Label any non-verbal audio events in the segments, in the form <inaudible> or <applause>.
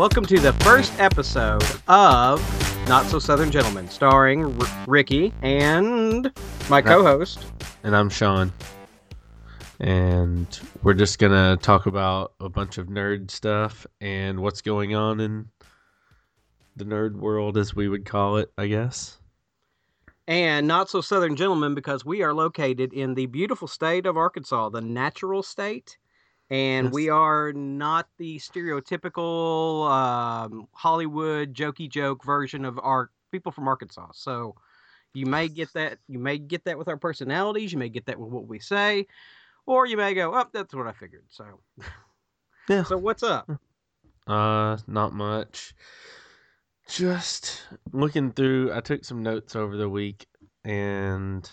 Welcome to the first episode of Not So Southern Gentlemen, starring R- Ricky and my co-host. And I'm Sean. And we're just going to talk about a bunch of nerd stuff and what's going on in the nerd world, as we would call it, I guess. And Not So Southern Gentlemen because we are located in the beautiful state of Arkansas, the natural state. And Yes. we are not the stereotypical um, Hollywood jokey joke version of our people from Arkansas. So you may get that. You may get that with our personalities. You may get that with what we say, or you may go, "Oh, that's what I figured." So, Yeah. so what's up? Uh, not much. Just looking through, I took some notes over the week and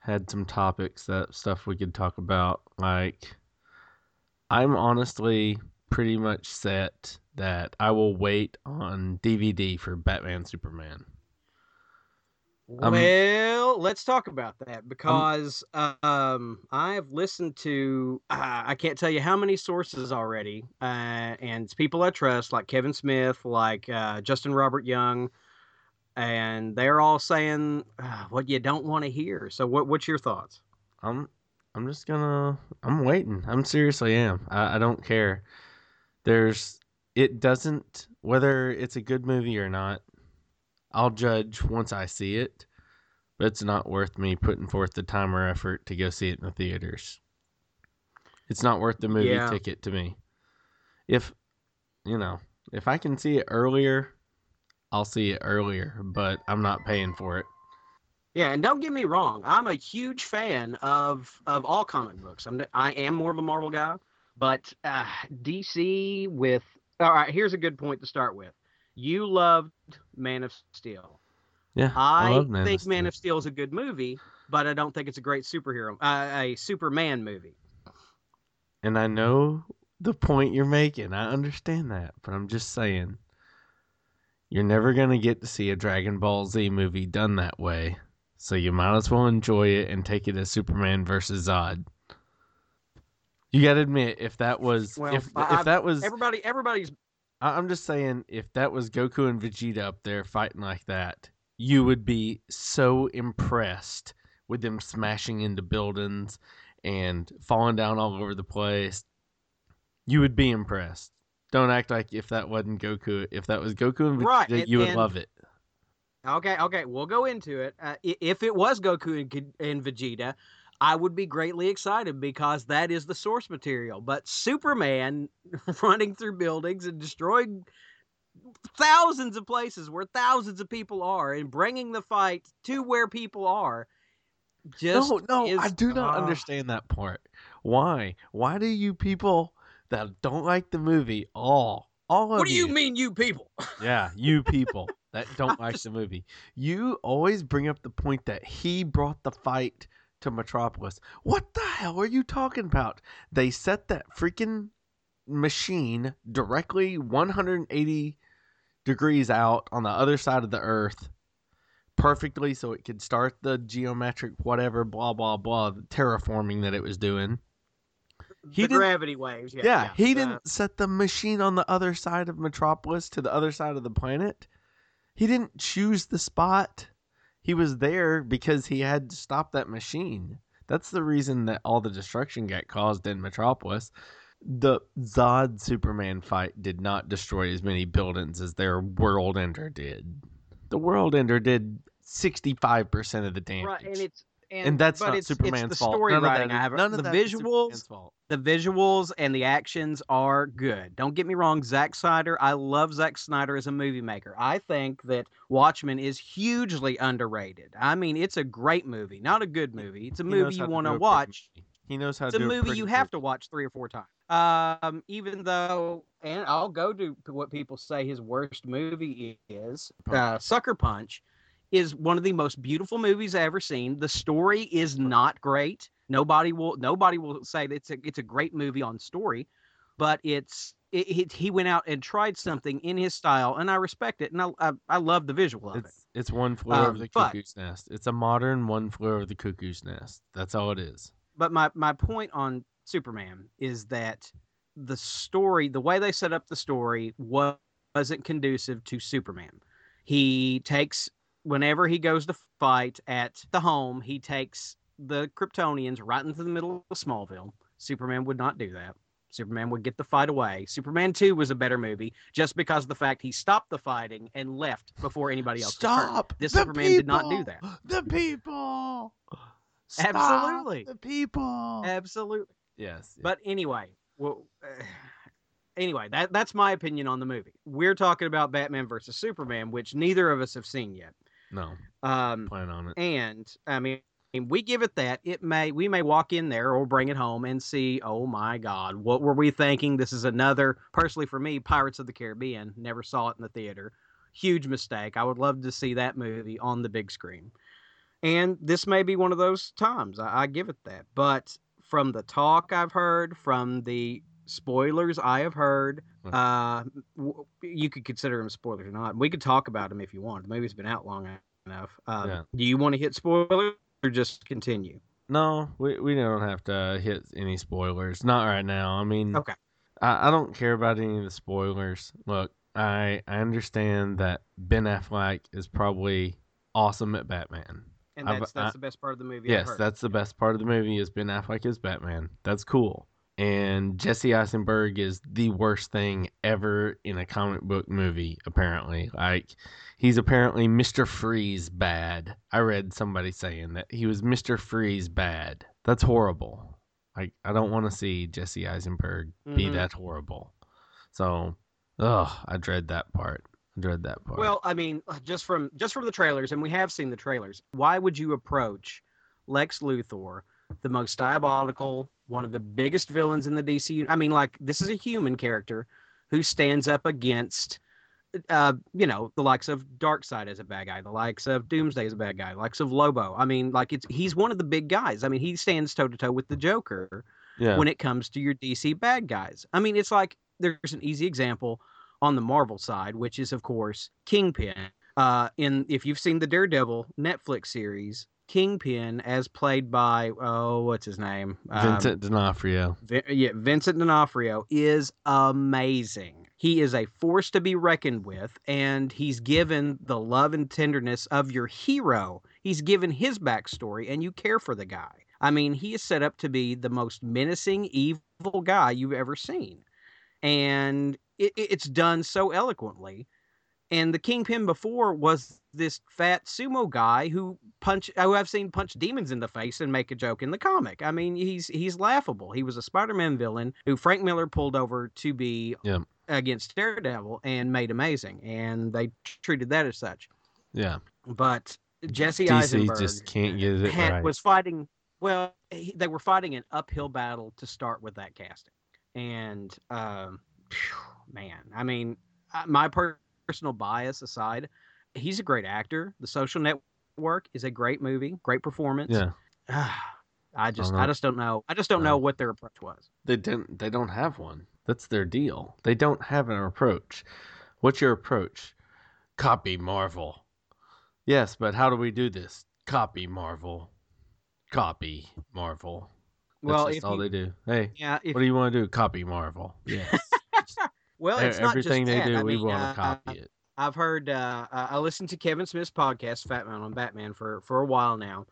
had some topics that stuff we could talk about. Like, I'm honestly pretty much set that I will wait on DVD for Batman Superman. Um, well, let's talk about that because um, I have listened to uh, I can't tell you how many sources already, uh, and it's people I trust like Kevin Smith, like uh, Justin Robert Young, and they're all saying uh, what you don't want to hear. So, what what's your thoughts? I'm I'm just gonna I'm waiting. I'm seriously am. I, I don't care. There's it doesn't whether it's a good movie or not. I'll judge once I see it, but it's not worth me putting forth the time or effort to go see it in the theaters. It's not worth the movie Yeah. ticket to me. If you know, if I can see it earlier, I'll see it earlier, but I'm not paying for it. Yeah, and don't get me wrong, I'm a huge fan of of all comic books. I'm I am more of a Marvel guy, but uh, DC with all right. Here's a good point to start with. You loved Man of Steel. Yeah, I, love Man of think Man of Steel is a good movie, but I don't think it's a great superhero, uh, a Superman movie. And I know the point you're making. I understand that. But I'm just saying, you're never going to get to see a Dragon Ball Z movie done that way. So you might as well enjoy it and take it as Superman versus Zod. You got to admit, if that was. Well, if, I- if that was. Everybody, everybody's I'm just saying, if that was Goku and Vegeta up there fighting like that, you would be so impressed with them smashing into buildings and falling down all over the place. You would be impressed. Don't act like if that wasn't Goku, if that was Goku and Vegeta, Right, and- you would and- love it. Okay, okay, we'll go into it. Uh, if it was Goku and, and Vegeta, I would be greatly excited because that is the source material. But Superman <laughs> running through buildings and destroying thousands of places where thousands of people are and bringing the fight to where people are just no, no, is- I do not ah. understand that part. Why? Why do you people that don't like the movie all all of What do you mean, you people? <laughs> Yeah, you people that don't just- the movie. You always bring up the point that he brought the fight to Metropolis. What the hell are you talking about? They set that freaking machine directly 180 degrees out on the other side of the earth perfectly so it could start the geometric whatever blah blah blah the terraforming that it was doing. He the gravity waves. Yeah, Yeah, he the- didn't set the machine on the other side of Metropolis to the other side of the planet. He didn't choose the spot. He was there because he had to stop that machine. That's the reason that all the destruction got caused in Metropolis. The Zod Superman fight did not destroy as many buildings as their World Ender did. The World Ender did 65% of the damage. Right, and it's and, And that's not it's, Superman's it's the fault. story None of that I have none of the that is Superman's visuals. The visuals and the actions are good. Don't get me wrong, Zack Snyder. I love Zack Snyder as a movie maker. I think that Watchmen is hugely underrated. I mean, it's a great movie, not a good movie. It's a He movie you want to a pretty watch. He knows how It's to It's a movie you have to watch three or four times. Um, even though, and I'll go to what people say his worst movie is. Uh, Sucker Punch is one of the most beautiful movies I ever seen. The story is not great. Nobody will nobody will say it's a it's a great movie on story, but it's it, it, he went out and tried something in his style, and I respect it, and I I, I love the visual of it. It's it's one flew over Um, the but- cuckoo's nest. It's a modern one flew over the cuckoo's nest. That's all it is. But my my point on Superman is that the story, the way they set up the story, wa- wasn't conducive to Superman. He takes whenever he goes to fight at the home, he takes the Kryptonians right into the middle of Smallville. Superman would not do that. Superman would get the fight away. Superman 2 was a better movie just because of the fact he stopped the fighting and left before anybody else. Stop. This the Superman did not do people! that. The people. Stop Absolutely. The people. Absolutely. yes. But anyway, well, <sighs> anyway, that that's my opinion on the movie. We're talking about Batman versus Superman, which neither of us have seen yet. no, Um, plan on it. and I mean, we give it that. It may we may walk in there or bring it home and see. Oh my God, what were we thinking? This is another. Personally, for me, Pirates of the Caribbean. Never saw it in the theater. Huge mistake. I would love to see that movie on the big screen. And this may be one of those times. I, I give it that. But from the talk I've heard, from the spoilers I have heard, uh, w- you could consider them spoilers or not. We could talk about them if you want. The movie's been out long enough. Um, Yeah. Do you want to hit spoilers or just continue? No, we we don't have to hit any spoilers. Not right now. I mean, Okay. I, I don't care about any of the spoilers. Look, I I understand that Ben Affleck is probably awesome at Batman. And I've- that's that's I- the best part of the movie. I've Yes, that's the best part of the movie is Ben Affleck as Batman. That's cool. And Jesse Eisenberg is the worst thing ever in a comic book movie, apparently. Like he's apparently Mr. Freeze bad. I read somebody saying that he was Mr. Freeze bad. That's horrible. Like I don't want to see Jesse Eisenberg be Mhm. that horrible. So ugh, I dread that part. I dread that part. Well, I mean, uh, just from just from the trailers, and we have seen the trailers. Why would you approach Lex Luthor, the most diabolical, one of the biggest villains in the DC? I mean, like this is a human character who stands up against, uh, you know, the likes of Darkseid as a bad guy, the likes of Doomsday as a bad guy, the likes of Lobo. I mean, like it's he's one of the big guys. I mean, he stands toe to toe with the Joker yeah. when it comes to your DC bad guys. I mean, it's like there's an easy example on the Marvel side, which is of course Kingpin. Uh, in if you've seen the Daredevil Netflix series, Kingpin, as played by oh, what's his name? Um, Vincent D'Onofrio. Vin- yeah, Vincent D'Onofrio is amazing. He is a force to be reckoned with, and he's given the love and tenderness of your hero. He's given his backstory, and you care for the guy. I mean, he is set up to be the most menacing, evil guy you've ever seen, and it, it- it's done so eloquently. And the Kingpin before was this fat sumo guy who punch who I've seen punch demons in the face and make a joke in the comic. I mean, he's he's laughable. He was a Spider-Man villain who Frank Miller pulled over to be Yeah. against Daredevil and made amazing, and they treated that as such. Yeah. But Jesse DC Eisenberg just can't get it had, right. was fighting. Well, he, they were fighting an uphill battle to start with that casting, and um, man, I mean, my per- personal bias aside, he's a great actor. The Social Network is a great movie, great performance. Yeah. <sighs> I just, know. I just don't know. I just don't No. know what their approach was. They don't they don't have one. That's their deal. They don't have an approach. What's your approach? Copy Marvel. Yes, but how do we do this? Copy Marvel. Copy Marvel. That's Well, all you, they do. Hey, yeah, if what do you want to do? Copy Marvel. Yes. Well, it's not just Everything they that. do, I we mean, want uh, to copy it. I've heard uh, I listened to Kevin Smith's podcast, Fat Man on Batman, for for a while now,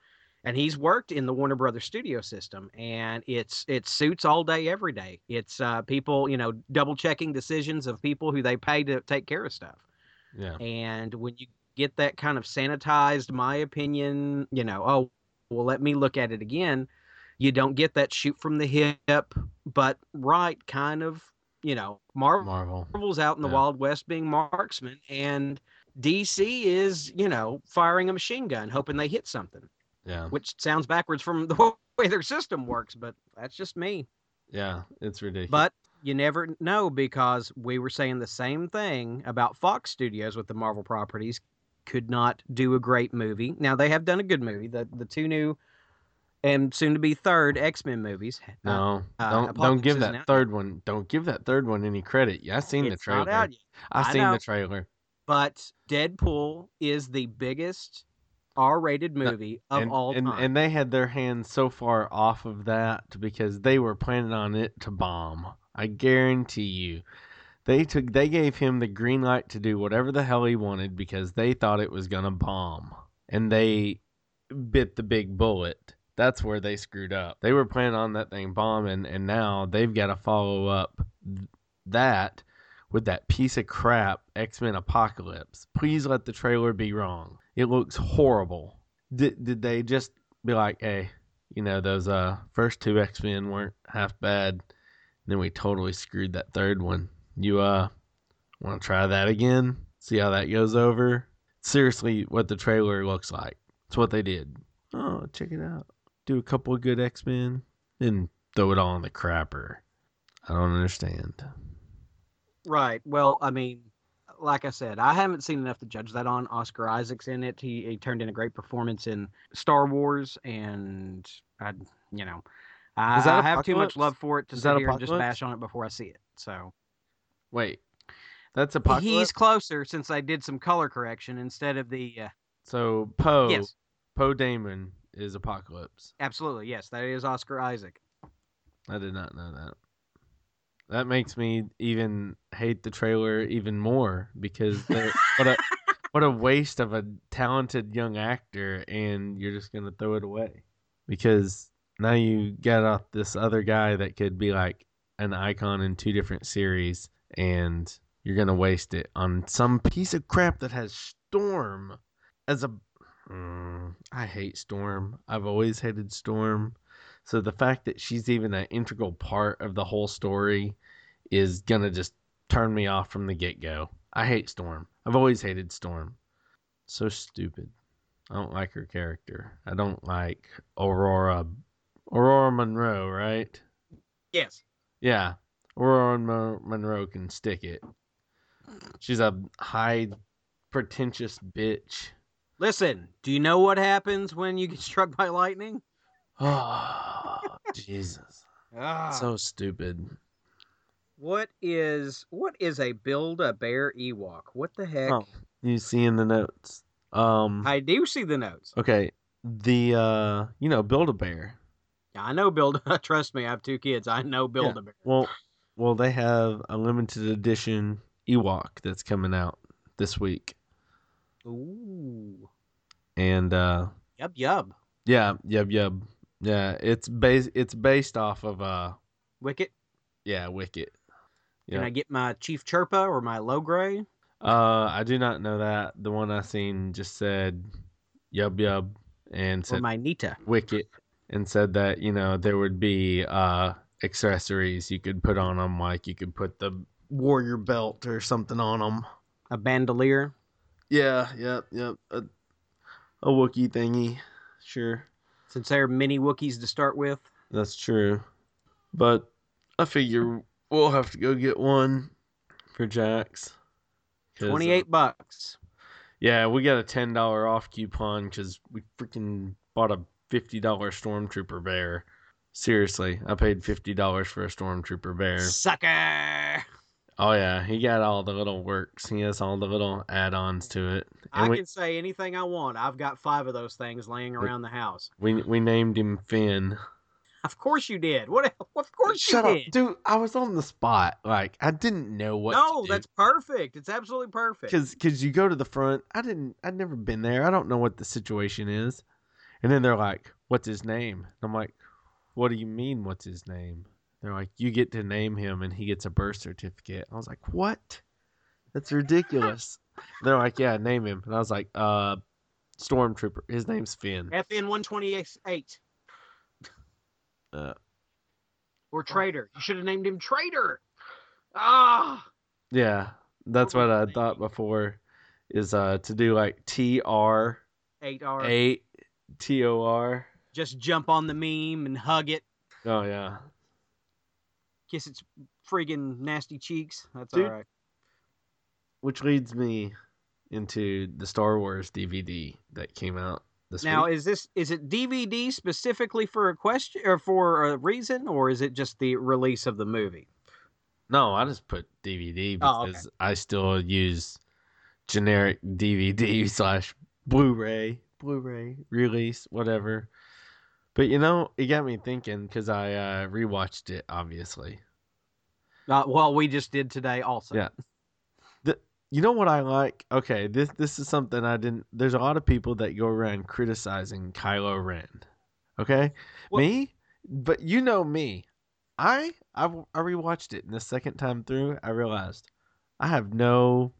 and he's worked in the Warner Brothers studio system, and it's it's suits all day, every day. It's uh, people, you know, double checking decisions of people who they pay to take care of stuff, Yeah. and when you get that kind of sanitized, my opinion, you know, oh, well, let me look at it again. You don't get that shoot from the hip, but right kind of, you know, Marvel Marvel. Marvel's out in the Yeah. Wild West being marksman, and DC is, you know, firing a machine gun, hoping they hit something, Yeah. which sounds backwards from <laughs> the way their system works, but that's just me. Yeah. It's ridiculous. But you never know because we were saying the same thing about Fox Studios with the Marvel properties could not do a great movie. Now they have done a good movie. The the two new and soon to be third X Men movies. uh, no, uh, don't don't give that third yet. one. Don't give that third one any credit. Yeah, I seen the it's not trailer. out yet. I I seen know. the trailer. but Deadpool is the biggest R-rated movie of and, all and, time. and they had their hands so far off of that because they were planning on it to bomb. I guarantee you. They took they gave him the green light to do whatever the hell he wanted because they thought it was gonna bomb. And they bit the big bullet. That's where they screwed up. They were planning on that thing bombing and now they've got to follow up that with that piece of crap X-Men Apocalypse. Please let the trailer be wrong. It looks horrible. Did did they just be like, "Hey, you know, those uh first two X-Men weren't half bad. Then we totally screwed that third one. You uh want to try that again? See how that goes over?" Seriously, what the trailer looks like. It's what they did. Oh, check it out. Do a couple of good X-Men, then throw it all in the crapper. I don't understand. Right. Well, I mean, like I said, I haven't seen enough to judge that on. Oscar Isaac's in it. He, he turned in a great performance in Star Wars, and I, you know, I, I have too much love for it to Is sit here and just bash on it before I see it. So Wait, that's Apocalypse. he's closer since I did some color correction instead of the. Uh, so Poe, Yes, Poe Dameron is Apocalypse. absolutely. Yes, that is Oscar Isaac. I did not know that. That makes me even hate the trailer even more because what a <laughs> what a waste of a talented young actor, and you're just gonna throw it away because now you got off this other guy that could be like an icon in two different series, and you're gonna waste it on some piece of crap that has Storm as a. Mm, I hate Storm. I've always hated Storm. So the fact that she's even an integral part of the whole story is gonna just turn me off from the get go. I hate Storm. I've always hated Storm. So stupid. I don't like her character. I don't like Aurora. Aurora Monroe, right? Yes. Yeah. Aurora Mon- Monroe can stick it. She's a high, pretentious bitch. Listen, do you know what happens when you get <laughs> struck by lightning? Oh, <sighs> Jesus. Ah. So stupid. What is what is a build a bear Ewok? What the heck? Oh, you see in the notes. Um I do see the notes. okay, the uh you know, build a bear. I know build. A <laughs> bear, trust me, I have two kids. I know build a bear. Well, well they have a limited edition Ewok that's coming out this week. Ooh, And uh yub yub. yeah, yub yub. Yeah, it's based it's based off of uh Wicket. yeah, Wicket. Can I get my Chief Chirpa or my Logray? Uh I do not know that. The one I seen just said yub yub and Or said my Nita? Wicket and said that you know there would be uh accessories you could put on them, like you could put the warrior belt or something on them. A bandolier? Yeah, yep, yep. A, a Wookiee thingy, sure, Since they're many Wookiees to start with. that's true. But I figure we'll have to go get one for Jax. 'Cause, uh, Twenty-eight bucks. Yeah, we got a ten dollar off coupon because we freaking bought a fifty dollar stormtrooper bear. Seriously, I paid fifty dollars for a stormtrooper bear. Sucker! Oh yeah, he got all the little works. He has all the little add-ons to it. I we, can say anything I want. I've got five of those things laying around the house. we we named him Finn. Of course you did. What? Of course Shut you up, did. dude! I was on the spot. Like I didn't know what. no, to do. that's perfect. It's absolutely perfect. because because you go to the front. I didn't. I'd never been there. I don't know what the situation is. And then they're like, "What's his name?" And I'm like, "What do you mean? What's his name?" They're like, "You get to name him, and he gets a birth certificate." I was like, "What? That's ridiculous." <laughs> they're like, "Yeah, name him," and I was like, "Uh, Stormtrooper. His name's Finn." FN one twenty eight <laughs> Uh, or traitor. You should have named him traitor. Ah, yeah, that's what I thought before. Is uh to do like T R eight R. eight T O R. Just jump on the meme and hug it, Oh yeah. Kiss its friggin' nasty cheeks. That's Dude, all right. which leads me into the Star Wars DVD that came out this Now, week. is this is it DVD specifically for a question or for a reason, or is it just the release of the movie? No, I just put DVD Oh, because I still use generic DVD <laughs> slash Blu-ray, Blu-ray release, whatever. But you know, it got me thinking because I uh, rewatched it, obviously. Uh, well, we just did today also. Yeah. You know what I like? Okay, this this is something I didn't. There's a lot of people that go around criticizing Kylo Ren. Okay, Well- me, but you know me. I I I rewatched it, and the second time through, I realized I have no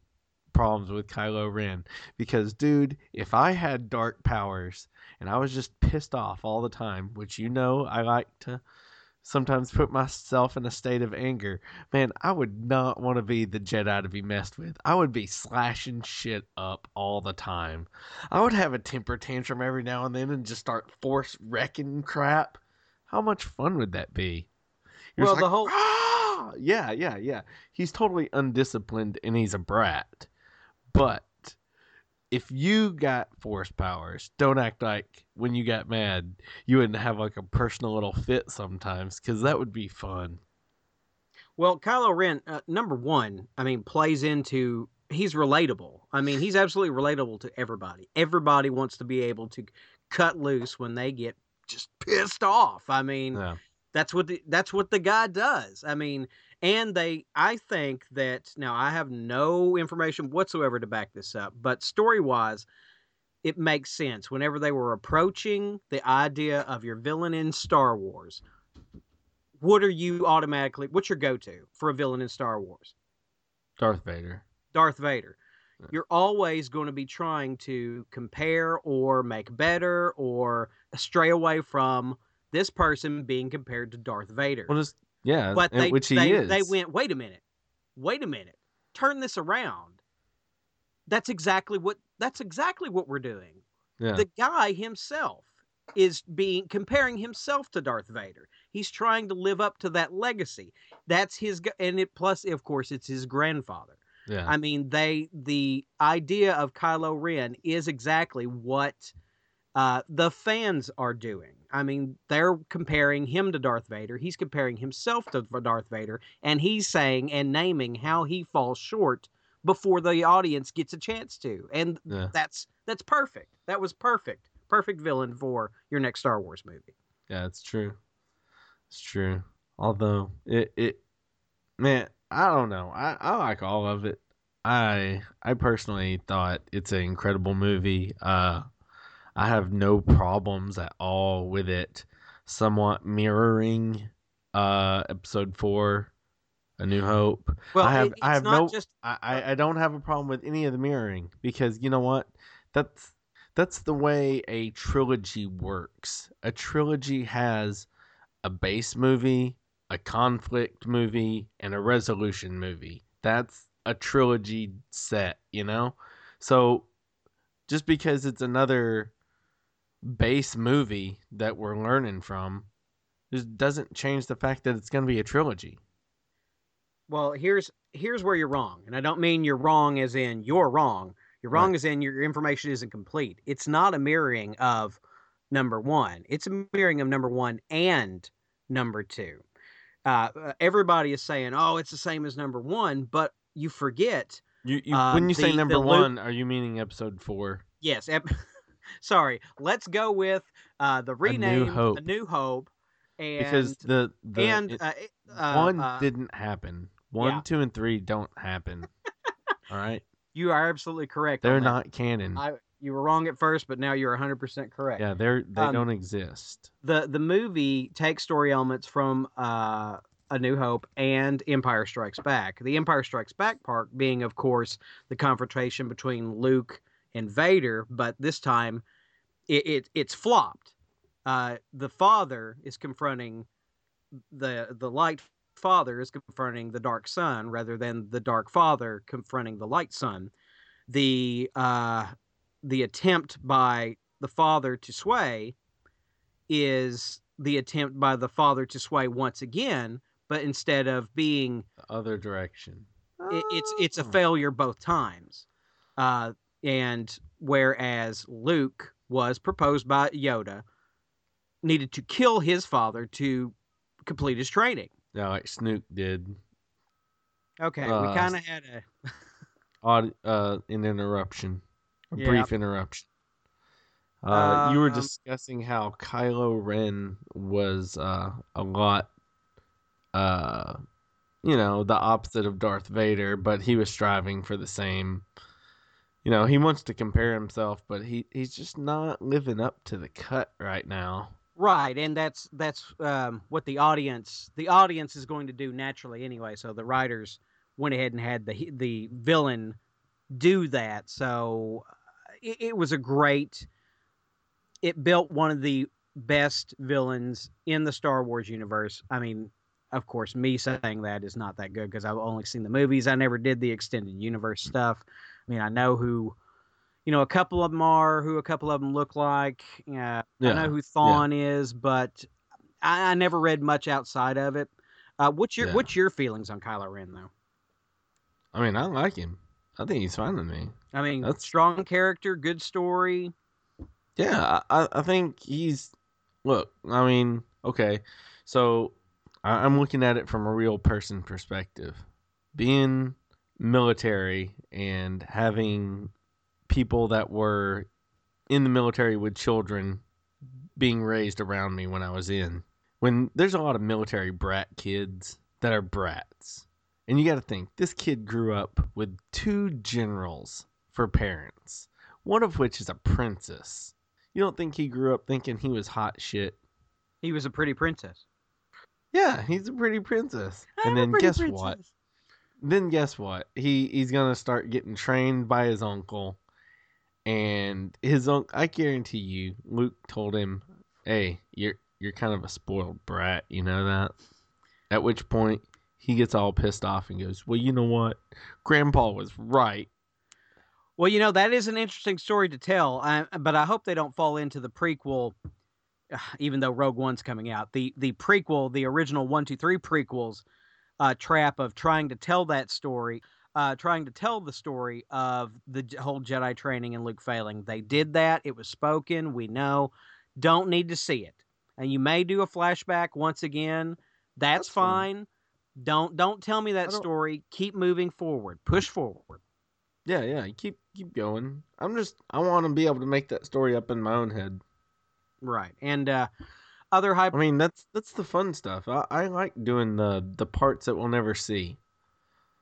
problems with Kylo Ren because, dude, if I had dark powers and I was just pissed off all the time, which you know I like to sometimes put myself in a state of anger, man, I would not want to be the Jedi to be messed with. I would be slashing shit up all the time. I would have a temper tantrum every now and then and just start force wrecking crap. How much fun would that be? You're Well, just the whole- "Ah!" yeah, yeah, yeah. He's totally undisciplined and he's a brat. But if you got force powers, don't act like when you got mad, you wouldn't have like a personal little fit sometimes, because that would be fun. Well, Kylo Ren, uh, number one, I mean, plays into he's relatable. I mean, he's absolutely relatable to everybody. Everybody wants to be able to cut loose when they get just pissed off. I mean, Yeah. that's what the, that's what the guy does. I mean, and they I think that now I have no information whatsoever to back this up, but story-wise it makes sense whenever they were approaching the idea of your villain in Star Wars. What are you automatically what's your go-to for a villain in Star Wars? Darth Vader. Darth Vader. Yeah. You're always going to be trying to compare or make better or stray away from this person being compared to Darth Vader Well, just yeah, but they which he they, is. they went wait a minute wait a minute turn this around that's exactly what that's exactly what we're doing Yeah. the guy himself is being comparing himself to Darth Vader he's trying to live up to that legacy that's his and it plus of course it's his grandfather yeah. I mean, they the idea of Kylo Ren is exactly what uh, the fans are doing. I mean, they're comparing him to Darth Vader. He's comparing himself to Darth Vader, and he's saying and naming how he falls short before the audience gets a chance to. And yeah. that's that's perfect. That was perfect. Perfect villain for your next Star Wars movie. Yeah, it's true. It's true. Although it it man, I don't know. I, I like all of it. I I personally thought it's an incredible movie. Uh I have no problems at all with it somewhat mirroring uh episode 4 A New Hope. Well, I have- it- I have no- just I, I don't have a problem with any of the mirroring because you know what? That's that's the way a trilogy works. A trilogy has a base movie, a conflict movie, and a resolution movie. That's a trilogy set, you know? So just because it's another base movie that we're learning from just doesn't change the fact that it's going to be a trilogy. Well, here's here's where you're wrong, and I don't mean you're wrong as in you're wrong. You're Right. wrong as in your information isn't complete. It's not a mirroring of number one. It's a mirroring of number one and number two. Uh, uh, everybody is saying, "Oh, it's the same as number one," but you forget. You, you Um, when you say the- number the Luke- one, are you meaning episode four? Yes, ep- <laughs> sorry. Let's go with uh, the rename, Hope. A New Hope, and Because the the and it- uh, uh, one uh, didn't happen. One, yeah. two, and three don't happen. <laughs> All right, you are absolutely correct. they're not canon. I, you were wrong at first, but now you're 100% correct. yeah, they're they Um, don't exist. The the movie takes story elements from uh, A New Hope and Empire Strikes Back. The Empire Strikes Back part being, of course, the confrontation between Luke and Vader, but this time it, it it's flopped. Uh, the father is confronting the the light father is confronting the dark son rather than the dark father confronting the light son. The uh, the attempt by the father to sway is the attempt by the father to sway once again, but instead of being The other direction. it, it's it's a Oh. failure both times. Uh, and whereas Luke was proposed by Yoda, needed to kill his father to complete his training. Yeah, like Snoke did. Okay, Uh, we kind of had a <laughs> Odd, uh, an interruption, a Yeah. brief interruption. Uh, you were Um, discussing how Kylo Ren was uh, a lot uh, you know, the opposite of Darth Vader, but he was striving for the same. You know, he wants to compare himself, but he he's just not living up to the cut right now. Right, and that's that's um, what the audience the audience is going to do naturally anyway. So the writers went ahead and had the the villain do that. So uh, it, it was a great. It built one of the best villains in the Star Wars universe. I mean, of course, me saying that is not that good because I've only seen the movies. I never did the extended universe stuff. I mean, I know who, you know, a couple of them are, who a couple of them look like. Yeah, I know who Thrawn is, but I, I never read much outside of it. Uh, what's your Yeah. what's your feelings on Kylo Ren though? I mean, I like him. I think he's fine with me. I mean, That's- strong character, good story. Yeah, I, I- I think he's. Look, I mean, okay, so I, I'm looking at it from a real person perspective. Being military and having people that were in the military with children being raised around me when I was in. When there's a lot of military brat kids that are brats. And you got to think, this kid grew up with two generals for parents, one of which is a princess. You don't think he grew up thinking he was hot shit? He was a pretty princess. Yeah, he's a pretty princess. I'm and then guess what? Then guess what? He he's gonna start getting trained by his uncle, and his uncle. I guarantee you, Luke told him, "Hey, you're you're kind of a spoiled brat. You know that." At which point he gets all pissed off and goes, "Well, you know what? Grandpa was right." Well, you know that is an interesting story to tell, I, but I hope they don't fall into the prequel. <sighs> Even though Rogue One's coming out, the the prequel, the original one, two, three prequels, uh, trap of trying to tell that story, uh, trying to tell the story of the whole Jedi training and Luke failing. They did that. It was spoken. We know. Don't need to see it. And you may do a flashback once again. That's, That's fine. fine. Don't don't tell me that story. Keep moving forward. Push forward. Yeah, yeah. Keep keep going. I'm just I want to be able to make that story up in my own head. Right. And uh other hype I mean, that's that's the fun stuff. I, I like doing the the parts that we'll never see.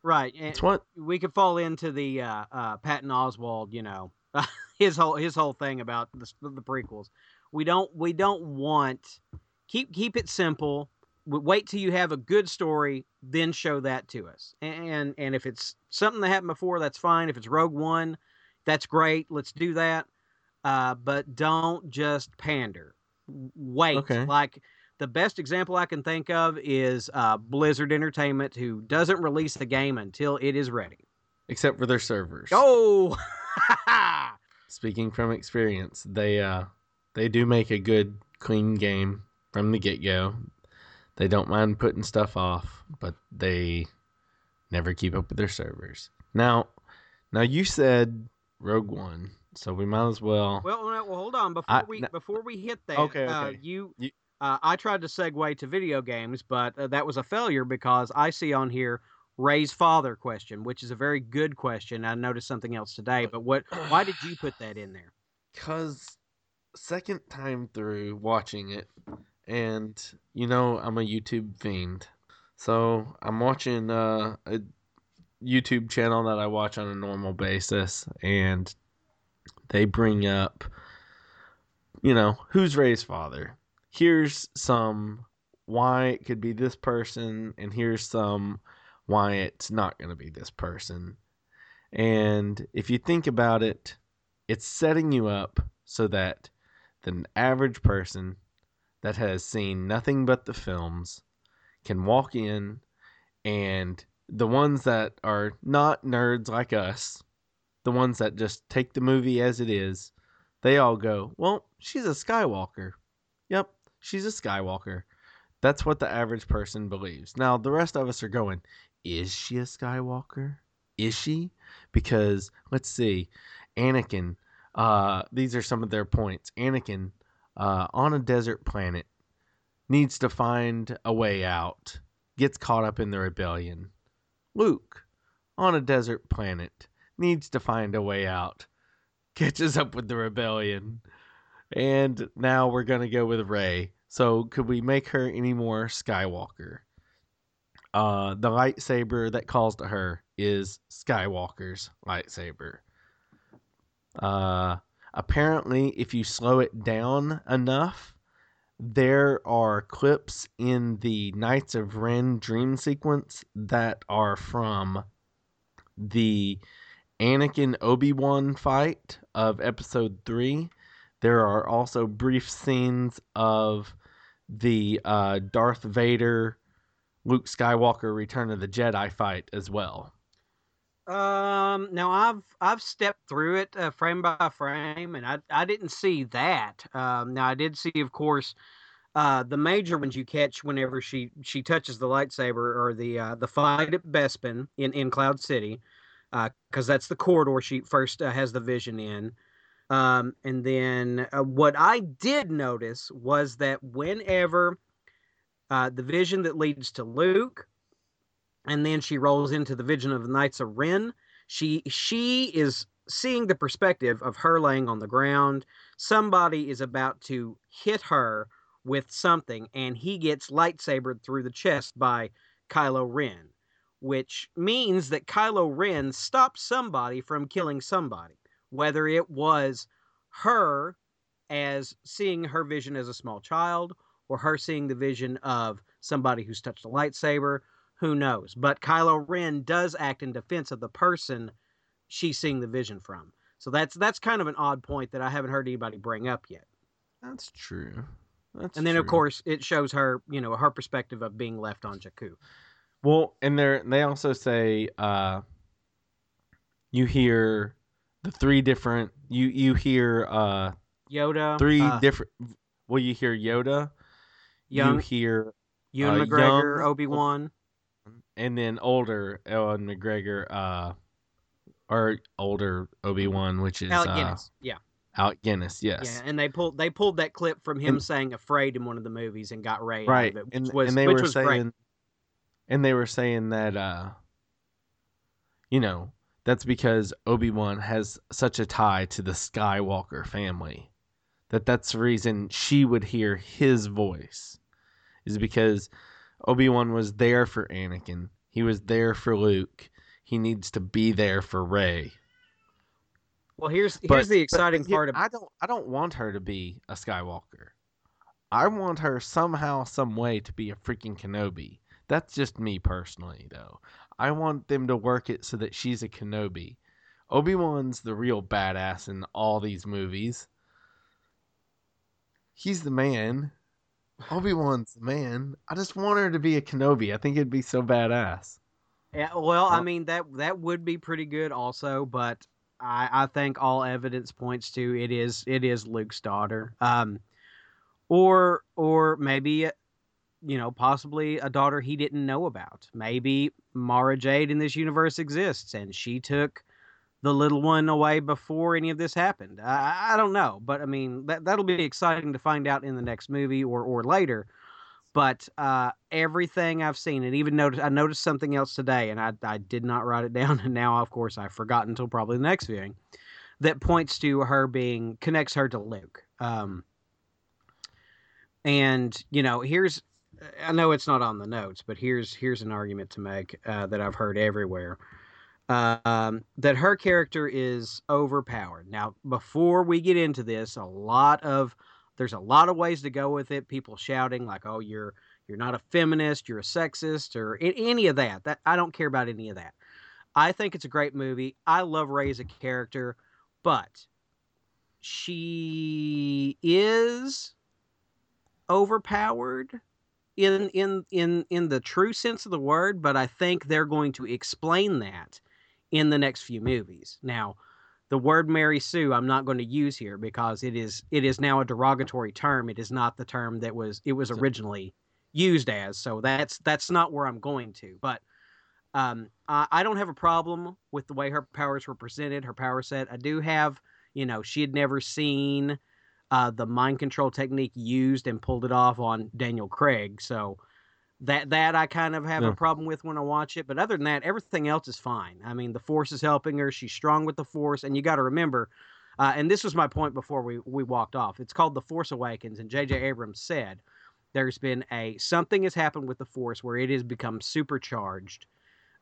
right. And It's what we could fall into the uh uh Patton Oswalt, you know, <laughs> his whole his whole thing about the the prequels. We don't we don't want keep keep it simple. Wait till you have a good story, then show that to us. And and if it's something that happened before, that's fine. If it's Rogue One, that's great. Let's do that. Uh, but don't just pander. Wait. Okay. Like the best example I can think of is uh, Blizzard Entertainment, who doesn't release the game until it is ready. except for their servers. Oh, <laughs> Speaking from experience, they uh they do make a good clean game from the get go. They don't mind putting stuff off, but they never keep up with their servers. Now, now you said Rogue One, so we might as well. well, no, well, hold on. Before I- we no- before we hit that, Okay, Uh, okay. you, You- uh, I tried to segue to video games, but uh, that was a failure because I see on here Rey's father question, which is a very good question. I noticed something else today, but what? Why did you put that in there? Cause second time through watching it, and you know I'm a YouTube fiend, so I'm watching uh, a YouTube channel that I watch on a normal basis, and they bring up, you know, who's Rey's father. Here's some why it could be this person, and here's some why it's not going to be this person. And if you think about it, it's setting you up so that the average person that has seen nothing but the films can walk in and the ones that are not nerds like us, the ones that just take the movie as it is, they all go, Well, she's a Skywalker. Yep, she's a Skywalker. That's what the average person believes. Now, the rest of us are going, Is she a Skywalker? Is she? Because, let's see, Anakin, uh, these are some of their points. Anakin, uh, on a desert planet, needs to find a way out, gets caught up in the rebellion. Luke, on a desert planet, needs to find a way out, catches up with the rebellion. And now we're going to go with Rey. So, could we make her any more Skywalker? uh, the lightsaber that calls to her is Skywalker's lightsaber. Uh, apparently, if you slow it down enough, there are clips in the Knights of Ren dream sequence that are from the Anakin Obi Wan fight of episode 3. There are also brief scenes of the uh, Darth Vader Luke Skywalker Return of the Jedi fight as well. Um, now I've I've stepped through it uh, frame by frame, and I I didn't see that. Um, now I did see, of course, uh, the major ones you catch whenever she she touches the lightsaber or the uh, the fight at Bespin in in Cloud City, because uh, that's the corridor she first uh, has the vision in. Um, and then uh, what I did notice was that whenever the vision that leads to Luke, and then she rolls into the vision of the Knights of Ren. She she is seeing the perspective of her laying on the ground. Somebody is about to hit her with something, and he gets lightsabered through the chest by Kylo Ren, which means that Kylo Ren stopped somebody from killing somebody, whether it was her as seeing her vision as a small child or her seeing the vision of somebody who's touched a lightsaber who knows? But Kylo Ren does act in defense of the person she's seeing the vision from. So that's that's kind of an odd point that I haven't heard anybody bring up yet. That's true. That's and then true. of course it shows her, you know, her perspective of being left on Jakku. Well, and they they also say uh you hear the three different you you hear uh Yoda three uh, different well you hear Yoda young you hear Ewan uh, McGregor, Obi Wan. and then older Ellen McGregor, uh, or older Obi Wan, which is Alec uh, Guinness. yeah. Alec Guinness. Yes, Yeah. And they pulled they pulled that clip from him And- saying afraid in one of the movies and got Rey right. it, which and was and they which were was saying, great. And they were saying that, uh, you know, that's because Obi Wan has such a tie to the Skywalker family that that's the reason she would hear his voice, is because Obi Wan was there for Anakin. He was there for Luke. He needs to be there for Rey. Well, here's here's But- the exciting here- part of I don't I don't want her to be a Skywalker. I want her somehow, some way to be a freaking Kenobi. That's just me personally, though. I want them to work it so that she's a Kenobi. Obi Wan's the real badass in all these movies. He's the man. Obi Wan's the man. I just want her to be a Kenobi. I think it'd be so badass. Yeah, well, I mean that that would be pretty good also, but I, I think all evidence points to it is it is Luke's daughter. Um or or maybe you know, possibly a daughter he didn't know about. Maybe Mara Jade in this universe exists and she took the little one away before any of this happened. I, I don't know, but I mean that that'll be exciting to find out in the next movie or or later. But uh, everything I've seen, and even noticed, I noticed something else today, and I, I did not write it <laughs> down, and now, of course, I forgot until probably the next viewing. That points to her being connects her to Luke. Um, and you know, here's I know it's not on the notes, but here's here's an argument to make uh, that I've heard everywhere. Um, that her character is overpowered. Now, before we get into this, a lot of there's a lot of ways to go with it. People shouting like, "Oh, you're you're not a feminist, you're a sexist," or any of that. That I don't care about any of that. I think it's a great movie. I love Rey as a character, but she is overpowered in in in in the true sense of the word, but I think they're going to explain that in the next few movies. Now, the word Mary Sue I'm not going to use here because it is it is now a derogatory term. It is not the term that was it was originally used as. So that's that's not where I'm going to. But um, I, I don't have a problem with the way her powers were presented, her power set. I do have, you know, she had never seen uh, the mind control technique used and pulled it off on Daniel Craig. So that that I kind of have Yeah. a problem with when I watch it. But other than that, everything else is fine. I mean, the Force is helping her. She's strong with the Force, and you got to remember. Uh, and this was my point before we we walked off. It's called The Force Awakens, and J.J. Abrams said there's been a something has happened with the Force where it has become supercharged,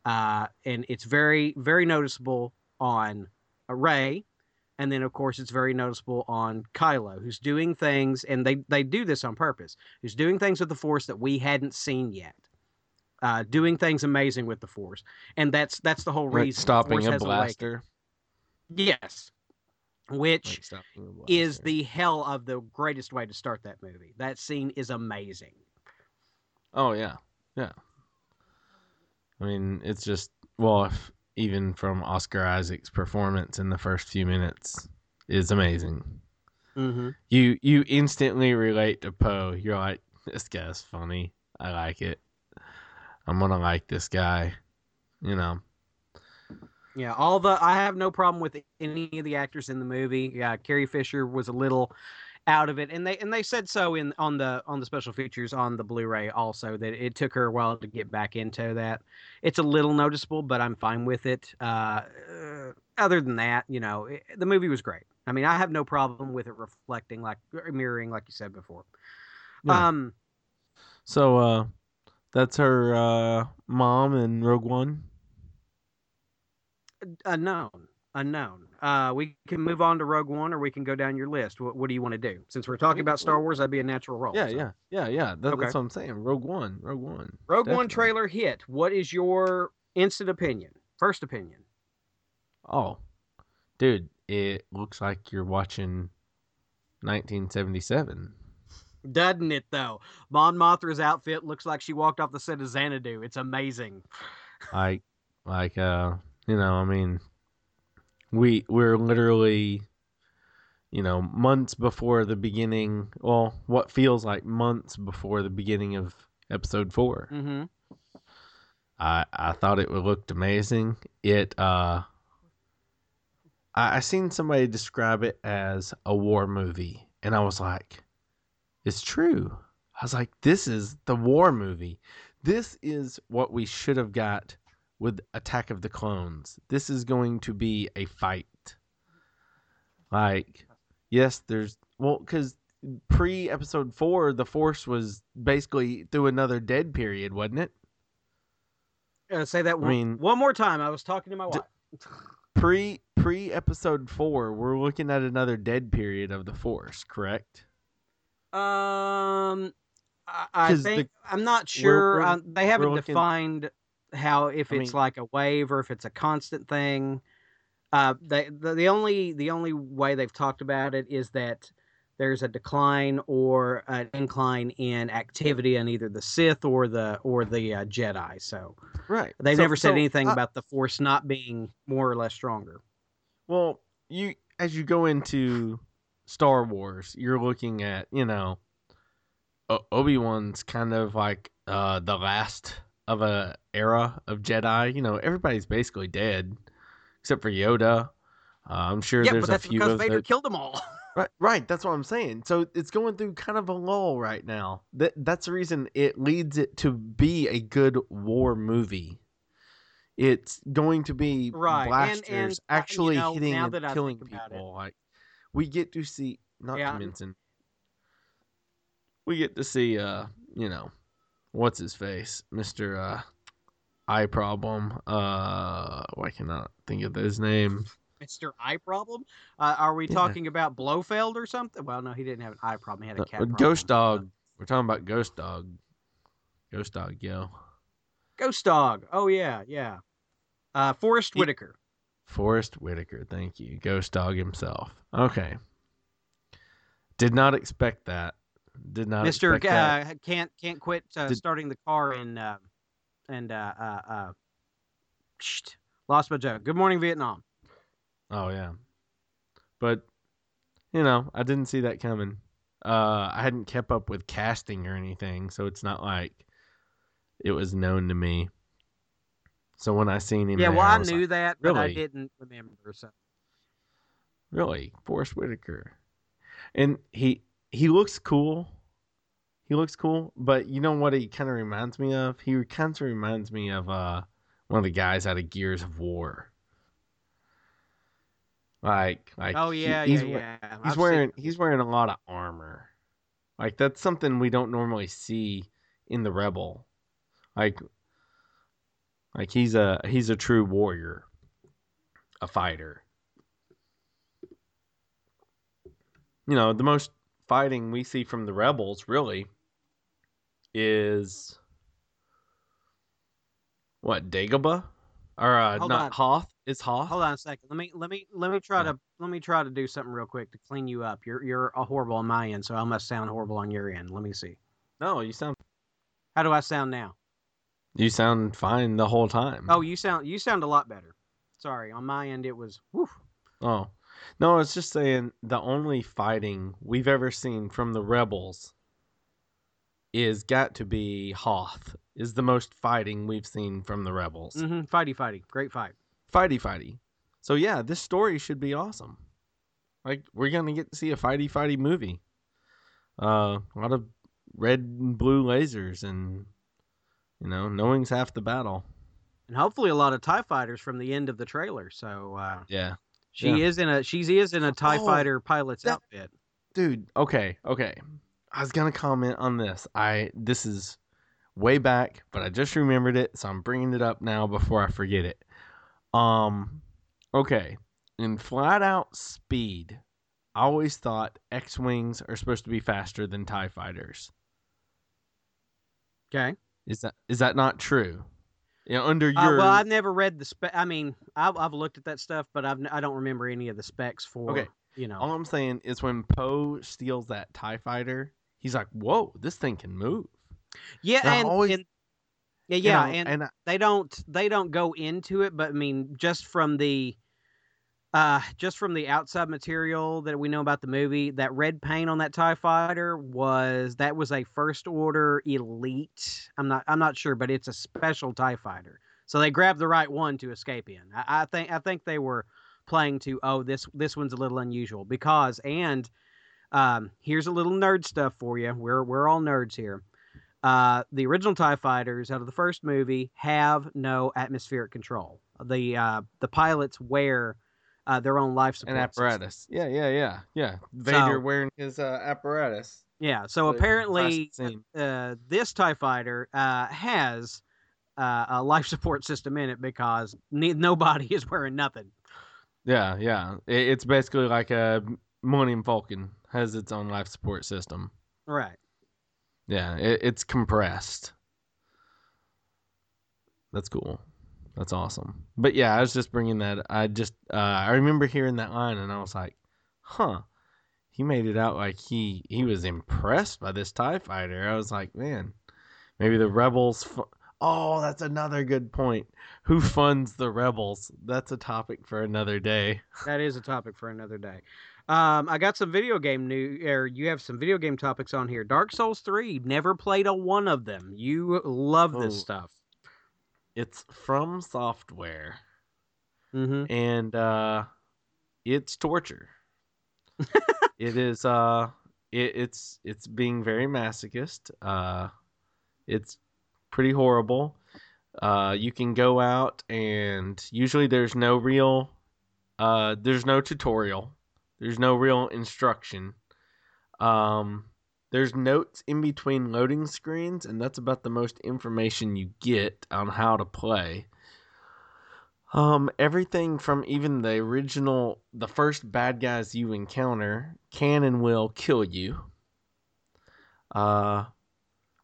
uh, and it's very very noticeable on Rey, and then of course it's very noticeable on Kylo, who's doing things, and they they do this on purpose. Who's doing things with the Force that we hadn't seen yet. Uh, doing things amazing with the Force, and that's that's the whole reason. the stopping a awakened. blaster. Yes, which Like a is the hell of the greatest way to start that movie. That scene is amazing. Oh yeah, yeah. I mean, it's just well, if, even from Oscar Isaac's performance in the first few minutes is amazing. Mm-hmm. You you instantly relate to Poe. You're like, this guy's funny. I like it. I'm gonna like this guy. You know. Yeah, all the I have no problem with any of the actors in the movie. Yeah, Carrie Fisher was a little out of it, and they and they said so in on the on the special features on the Blu-ray also that it took her a while to get back into that. It's a little noticeable, but I'm fine with it. Uh, uh, other than that, you know, it, the movie was great. I mean, I have no problem with it reflecting like mirroring, like you said before. Yeah. Um, So uh, that's her uh mom in Rogue One. unknown, unknown. Uh, we can move on to Rogue One, or we can go down your list. What, what do you want to do? Since we're talking about Star Wars, that'd be a natural role. Yeah, so. yeah, yeah, yeah. That, Okay. That's what I'm saying. Rogue One. Rogue One. Rogue One trailer hit. What is your instant opinion? First opinion. Oh, dude, it looks like you're watching 1977. Doesn't it though? Mon Mothma's outfit looks like she walked off the set of Xanadu. It's amazing. like like uh you know i mean we we're literally you know months before the beginning well what feels like months before the beginning of episode 4 Mm-hmm. i i thought it looked amazing. It uh I, I seen somebody describe it as a war movie and i was like it's true. I was like this is the war movie. This is what we should have got with Attack of the Clones. This is going to be a fight. Like, yes, there's well, because pre episode four, the Force was basically through another dead period, wasn't it? Uh, say that one, mean- one more time. I was talking to my D- wife. Pre pre episode four, we're looking at another dead period of the Force, correct? Um, I, I 'Cause the- think I'm not sure. we're- um, they haven't looking- defined how if I it's mean- like a wave or if it's a constant thing. Uh, they, the the only the only way they've talked about it is that there's a decline or an incline in activity in either the Sith or the or the uh, Jedi. So Right. they've So- never said so anything I- about the Force not being more or less stronger. Well, you as you go into Star Wars, you're looking at you know, Obi Wan's kind of like uh the last of a era of Jedi. You know, everybody's basically dead except for Yoda. Uh, I'm sure yeah, there's but a that's few because of Vader the killed them all. <laughs> right. Right, that's what I'm saying. So it's going through kind of a lull right now. That that's the reason it leads it to be a good war movie. It's going to be Right, and- blasters and, uh, you actually know, hitting and killing it- people. Like we get to see, not Yeah. to mention, we get to see, uh, you know, what's his face, Mister uh, Eye Problem. Uh, I cannot think of his name? Mr. Eye Problem? Uh, are we Yeah. talking about Blofeld or something? Well, no, he didn't have an eye problem. He had a Uh, cat uh, problem. Ghost Dog. We're talking about Ghost Dog. Ghost Dog, yo. Ghost Dog. Oh yeah, yeah. Uh, Forest He- Whitaker. Forest Whitaker, thank you. Ghost Dog himself. Okay. Did not expect that. Did not Mister uh, can't can't quit uh, Did- starting the car and uh, and uh, uh, uh, psht, lost my joke. Good morning, Vietnam. Oh yeah. But you know, I didn't see that coming. Uh I hadn't kept up with casting or anything, so it's not like it was known to me. So when I seen him Yeah, there, well, I was knew like, that, but I really? didn't remember. So really, Forest Whitaker. And he he looks cool. He looks cool, but you know what he kind of reminds me of? He kind of reminds me of uh one of the guys out of Gears of War. Like, like oh he- yeah, he's yeah, yeah. He's I've wearing seen- he's wearing a lot of armor. Like that's something we don't normally see in the rebel. Like like he's a he's a true warrior, a fighter. You know, the most fighting we see from the rebels really is what Dagobah or uh, not on. Hoth? Is Hoth? Hold on a second. Let me let me let me try to let me try to do something real quick to clean you up. You're you're a horrible on my end, so I must sound horrible on your end. Let me see. No, you sound How do I sound now? you sound fine the whole time. Oh, you sound you sound a lot better. Sorry, on my end it was. Whew. Oh. No, I was just saying the only fighting we've ever seen from the rebels is got to be Hoth. Is the most fighting we've seen from the rebels. hmm Fighty fighty, great fight. Fighty fighty. So yeah, this story should be awesome. Like we're gonna get to see a fighty fighty movie. Uh, a lot of red and blue lasers, and you know, knowing's half the battle. And hopefully a lot of Tie fighters from the end of the trailer. So uh, Yeah, she Yeah. is in a she's is in a Tie Oh, fighter pilot's that- outfit. dude. Okay, okay. I was gonna comment on this. I this is way back, but I just remembered it, so I'm bringing it up now before I forget it. Um, okay. In flat out speed, I always thought X wings are supposed to be faster than Tie fighters. Okay. Is that is that not true? You know, under Uh, your well, I've never read the spec. I mean, I've, I've looked at that stuff, but I've n- I don't remember any of the specs for. Okay. You know. all I'm saying is when Poe steals that Tie fighter, he's like, "Whoa, this thing can move." yeah, and and, always- and yeah, yeah, and and I- they don't they don't go into it but i mean just from the uh just from the outside material that we know about the movie that red paint on that tie fighter was that was a first order elite. I'm not i'm not sure but it's a special tie fighter. So they grabbed the right one to escape in. I, I think i think they were playing to oh this this one's a little unusual. Because and um here's a little nerd stuff for you. We're we're all nerds here. Uh, the original Tie Fighters out of the first movie have no atmospheric control. The uh, the pilots wear uh, their own life support an system. apparatus. Yeah, yeah, yeah, yeah. Vader So- wearing his uh, apparatus. Yeah, so So, apparently uh, this Tie Fighter uh, has uh, a life support system in it because ne- nobody <laughs> is wearing nothing. Yeah, yeah. It, it's basically like a Millennium Falcon has its own life support system. Right. Yeah, it, it's compressed. That's cool. That's awesome. But yeah, I was just bringing that. I just uh, I remember hearing that line and I was like, huh. He made it out like he he was impressed by this Tie Fighter. I was like, man, maybe the rebels. Fu- oh, that's another good point. Who funds the rebels? That's a topic for another day. <laughs> That is a topic for another day. Um, I got some video game new, or you have some video game topics on here. Dark Souls Three. Never played a one of them. You love this Oh. stuff. It's FromSoftware. Mm-hmm. and uh it's torture. <laughs> It is uh it, it's it's being very masochist. Uh it's pretty horrible. Uh you can go out and usually there's no real uh there's no tutorial. There's no real instruction. Um there's notes in between loading screens and that's about the most information you get on how to play um, everything from even the original, the first bad guys you encounter can and will kill you. Uh,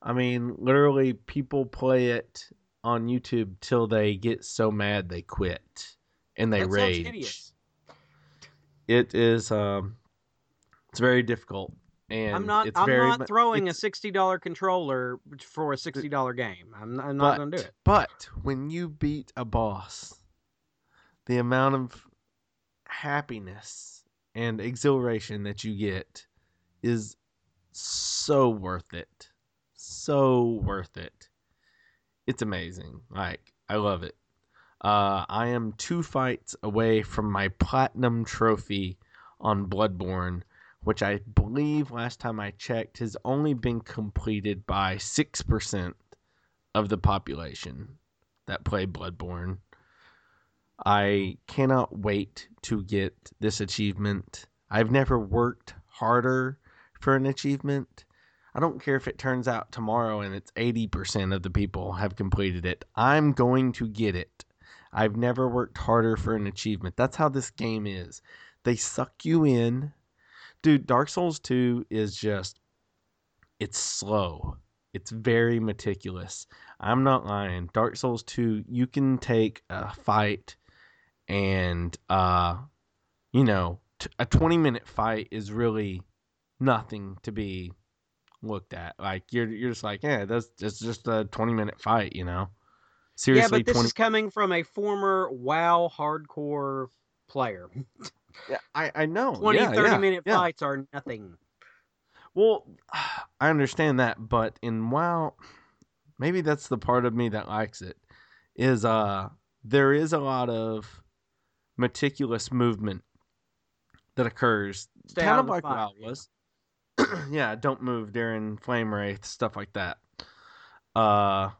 I mean, literally, people play it on YouTube till they get so mad they quit and they That rage. It is, um, it's very difficult, and I'm not. I'm very not throwing a sixty dollar controller for a sixty dollar game. I'm, I'm not but, going to do it. But when you beat a boss, the amount of happiness and exhilaration that you get is so worth it. So worth it. It's amazing. Like, I love it. Uh, I am two fights away from my platinum trophy on Bloodborne, which I believe last time I checked has only been completed by 6% of the population that play Bloodborne. I cannot wait to get this achievement. I've never worked harder for an achievement, I don't care if it turns out tomorrow and it's 80% of the people have completed it. I'm going to get it. I've never worked harder for an achievement. That's how this game is. They suck you in. Dude, Dark Souls 2 is just it's slow. It's very meticulous. I'm not lying. Dark Souls 2, you can take a fight and uh you know, t- a 20 minute fight is really nothing to be looked at. Like you're you're just like, yeah, that's it's just a 20 minute fight, you know. Seriously, yeah, but this 20... is coming from a former WoW hardcore player. <laughs> yeah, I I know. 20 yeah, 30 yeah, minute yeah. fights are nothing. Well, <sighs> I understand that, but in WoW, maybe that's the part of me that likes it. Is uh, there is a lot of meticulous movement that occurs, Stay kind of like WoW yeah. was. <clears throat> yeah, don't move during flame wreath, stuff like that. Uh,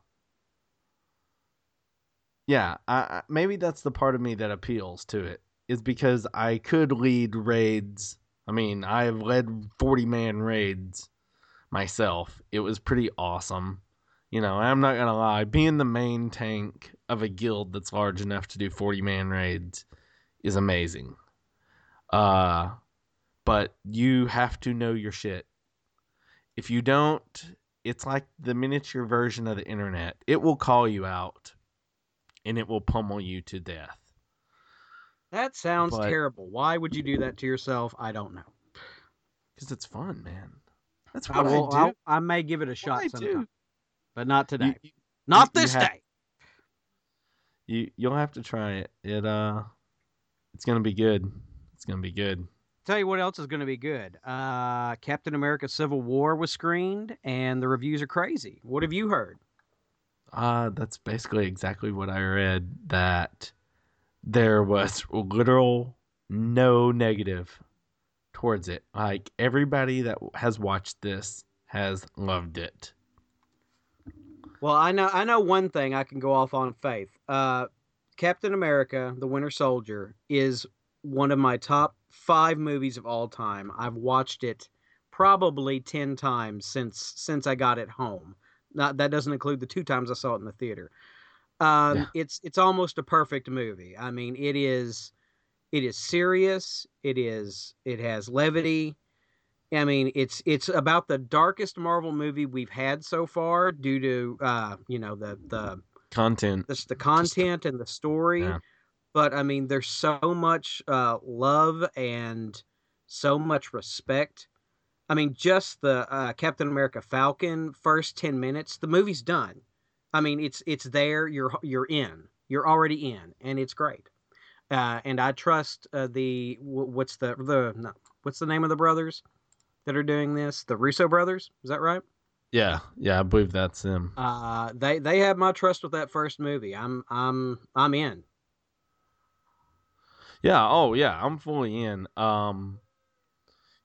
yeah, I, maybe that's the part of me that appeals to it is because I could lead raids. I mean, I've led 40 man raids myself. It was pretty awesome. You know, I'm not going to lie, being the main tank of a guild that's large enough to do 40 man raids is amazing. Uh but you have to know your shit. If you don't, it's like the miniature version of the internet. It will call you out and it will pummel you to death. That sounds But- terrible. Why would you do that to yourself? I don't know. Because it's fun, man. That's I what I, will. do. I, I may give it a shot I sometime, do. but not today. You, you, not you this have- day. you you'll have to try it. It uh it's gonna be good. It's gonna be good. Tell you what else is going to be good. Uh, Captain America: Civil War was screened, and the reviews are crazy. What have you heard? Uh that's basically exactly what I read that there was literal no negative towards it. Like everybody that has watched this has loved it. Well, I know I know one thing I can go off on faith. Uh, Captain America: The Winter Soldier is one of my top five movies of all time. I've watched it probably ten times since since I got it home. Not that doesn't include the two times I saw it in the theater. Um, Yeah. It's it's almost a perfect movie. I mean, it is it is serious. It is it has levity. I mean, it's it's about the darkest Marvel movie we've had so far due to uh, you know the the Content. just the content and the story. Yeah. But I mean, there's so much uh, love and so much respect. I mean, just the uh, Captain America Falcon first ten minutes, the movie's done. I mean, it's it's there. You're you're in. You're already in, and it's great. Uh, and I trust uh, the what's the the no, what's the name of the brothers that are doing this? The Russo brothers. Is that right? Yeah, yeah, I believe that's them. Uh, they they have my trust with that first movie. I'm I'm I'm in. Yeah, oh yeah, I'm fully in. Um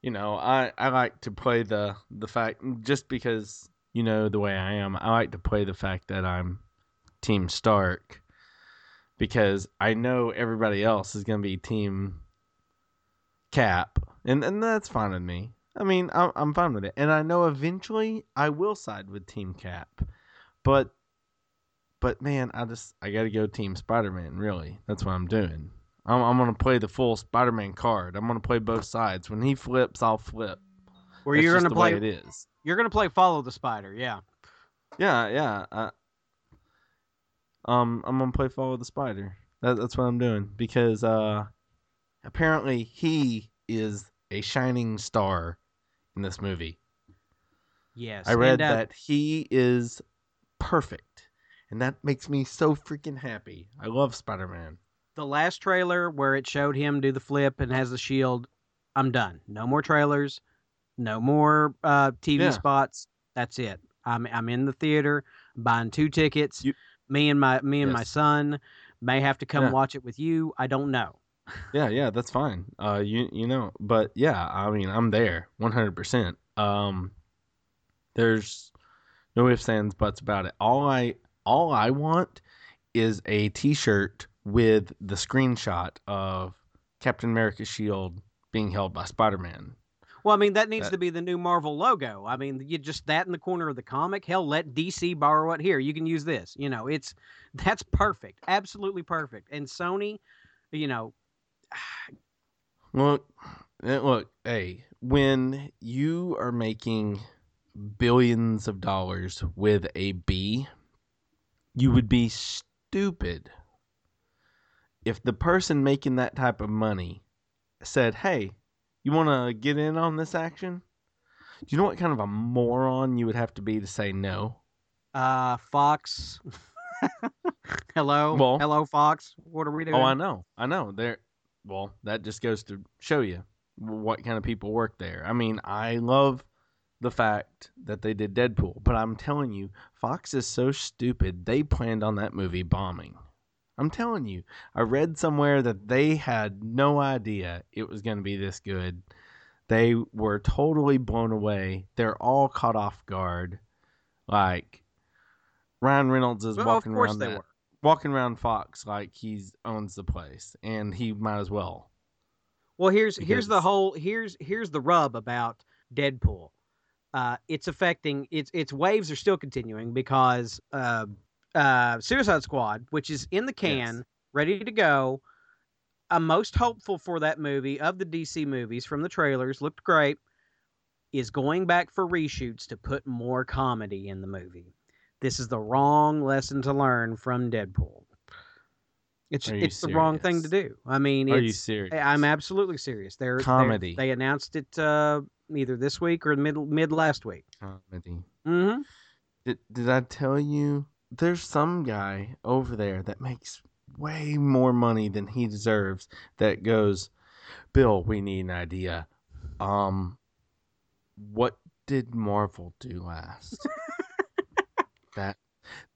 you know, I I like to play the the fact just because you know the way I am, I like to play the fact that I'm team Stark because I know everybody else is going to be team Cap. And and that's fine with me. I mean, I'm I'm fine with it. And I know eventually I will side with team Cap. But but man, I just I got to go team Spider-Man, really. That's what I'm doing. I'm, I'm gonna play the full Spider-Man card. I'm gonna play both sides. When he flips, I'll flip. Where you're gonna the way play it is. You're gonna play Follow the Spider. Yeah. Yeah, yeah. I, um, I'm gonna play Follow the Spider. That, that's what I'm doing because uh, apparently he is a shining star in this movie. Yes. I read and, uh, that he is perfect, and that makes me so freaking happy. I love Spider-Man. the last trailer where it showed him do the flip and has the shield. I'm done. No more trailers. No more uh, TV Yeah. spots. That's it. I'm I'm in the theater buying two tickets. You- me and my me and my son may have to come Yeah. watch it with you. I don't know. Yeah, yeah, that's fine. Uh, you you know, but yeah, I mean, I'm there, 100. percent Um, there's no ifs ands buts about it. All I all I want is a T-shirt with the screenshot of Captain America's shield being held by Spider-Man. Well, I mean, that needs That- to be the new Marvel logo. I mean, you just that in the corner of the comic. Hell, let DC borrow it here. You can use this. You know, it's <laughs> that's perfect, absolutely perfect. And Sony, you know, <sighs> Look, eh, look, hey, when you are making billions of dollars with a B, you would be stupid if the person making that type of money said, "Hey, you want to get in on this action?" Do you know what kind of a moron you would have to be to say no? uh, Fox. <laughs> hello, Well- hello, Fox. What are we doing? Oh, I know. I know. There well, that just goes to show you what kind of people work there. I mean, I love the fact that they did Deadpool, but I'm telling you, Fox is so stupid. They planned on that movie bombing. I'm telling you. I read somewhere that they had no idea it was going to be this good. They were totally blown away. They're all caught off guard. Like Ryan Reynolds is Well, of walking course around they that- were. walking around Fox like he owns the place, and he might as well. Well, here's here's the whole here's here's the rub about Deadpool. Uh, it's affecting its its waves are still continuing because uh, uh, Suicide Squad, which is in the can, Yes. ready to go. I'm most hopeful for that movie of the DC movies from the trailers. Looked great. Is going back for reshoots to put more comedy in the movie. This is the wrong lesson to learn from Deadpool. It's it's the wrong thing to do. I mean, Are it's, you serious? I'm absolutely serious. They're they're- Comedy. They announced it uh, either this week or mid mid last week. comedy. Mm-hmm. Did, did I tell you? There's some guy over there that makes way more money than he deserves. That goes, Bill. We need an idea. Um, what did Marvel do last? <laughs> that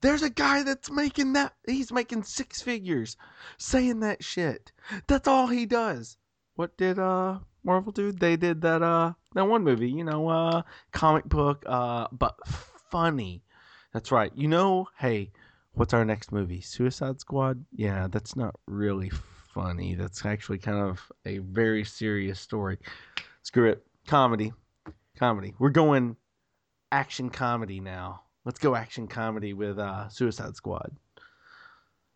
there's a guy that's making that. He's making six figures, saying that shit. That's all he does. What did uh Marvel do? They did that uh that one movie, you know, uh comic book, uh but funny. That's right. You know, hey, what's our next movie? Suicide Squad? Yeah, that's not really funny. That's actually kind of a very serious story. Screw it. Comedy. Comedy. We're going action comedy now. Let's go action comedy with uh Suicide Squad.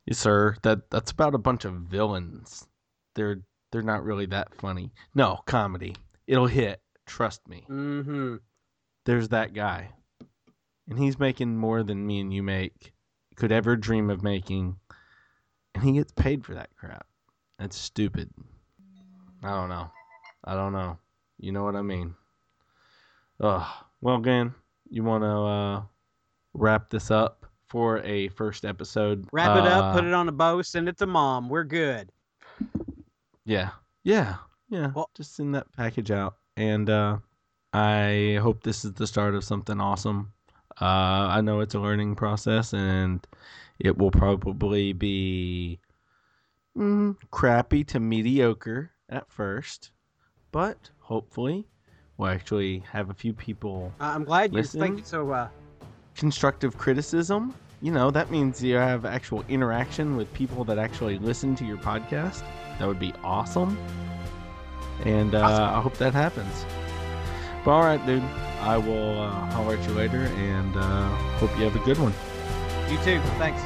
Yes, sir. That that's about a bunch of villains. They're they're not really that funny. No, comedy. It'll hit. Trust me. Mm-hmm. There's that guy. And he's making more than me and you make could ever dream of making. And he gets paid for that crap. That's stupid. I don't know. I don't know. You know what I mean? Ugh. Well, Gan, you want to uh, wrap this up for a first episode? Wrap it up, put Uh, it on a bow, send it to mom. We're good. Yeah. Yeah. Yeah. Well- just send that package out. And uh I hope this is the start of something awesome. Uh I know it's a learning process and it will probably be mm, crappy to mediocre at first, but hopefully we'll actually have a few people I- I'm glad you're Listen. thinking so. Uh, constructive criticism. You know, that means you have actual interaction with people that actually listen to your podcast. That would be awesome. And uh, Awesome. I hope that happens. But all right, dude. I will uh, holler at you later and uh, hope you have a good one. you too. Thanks.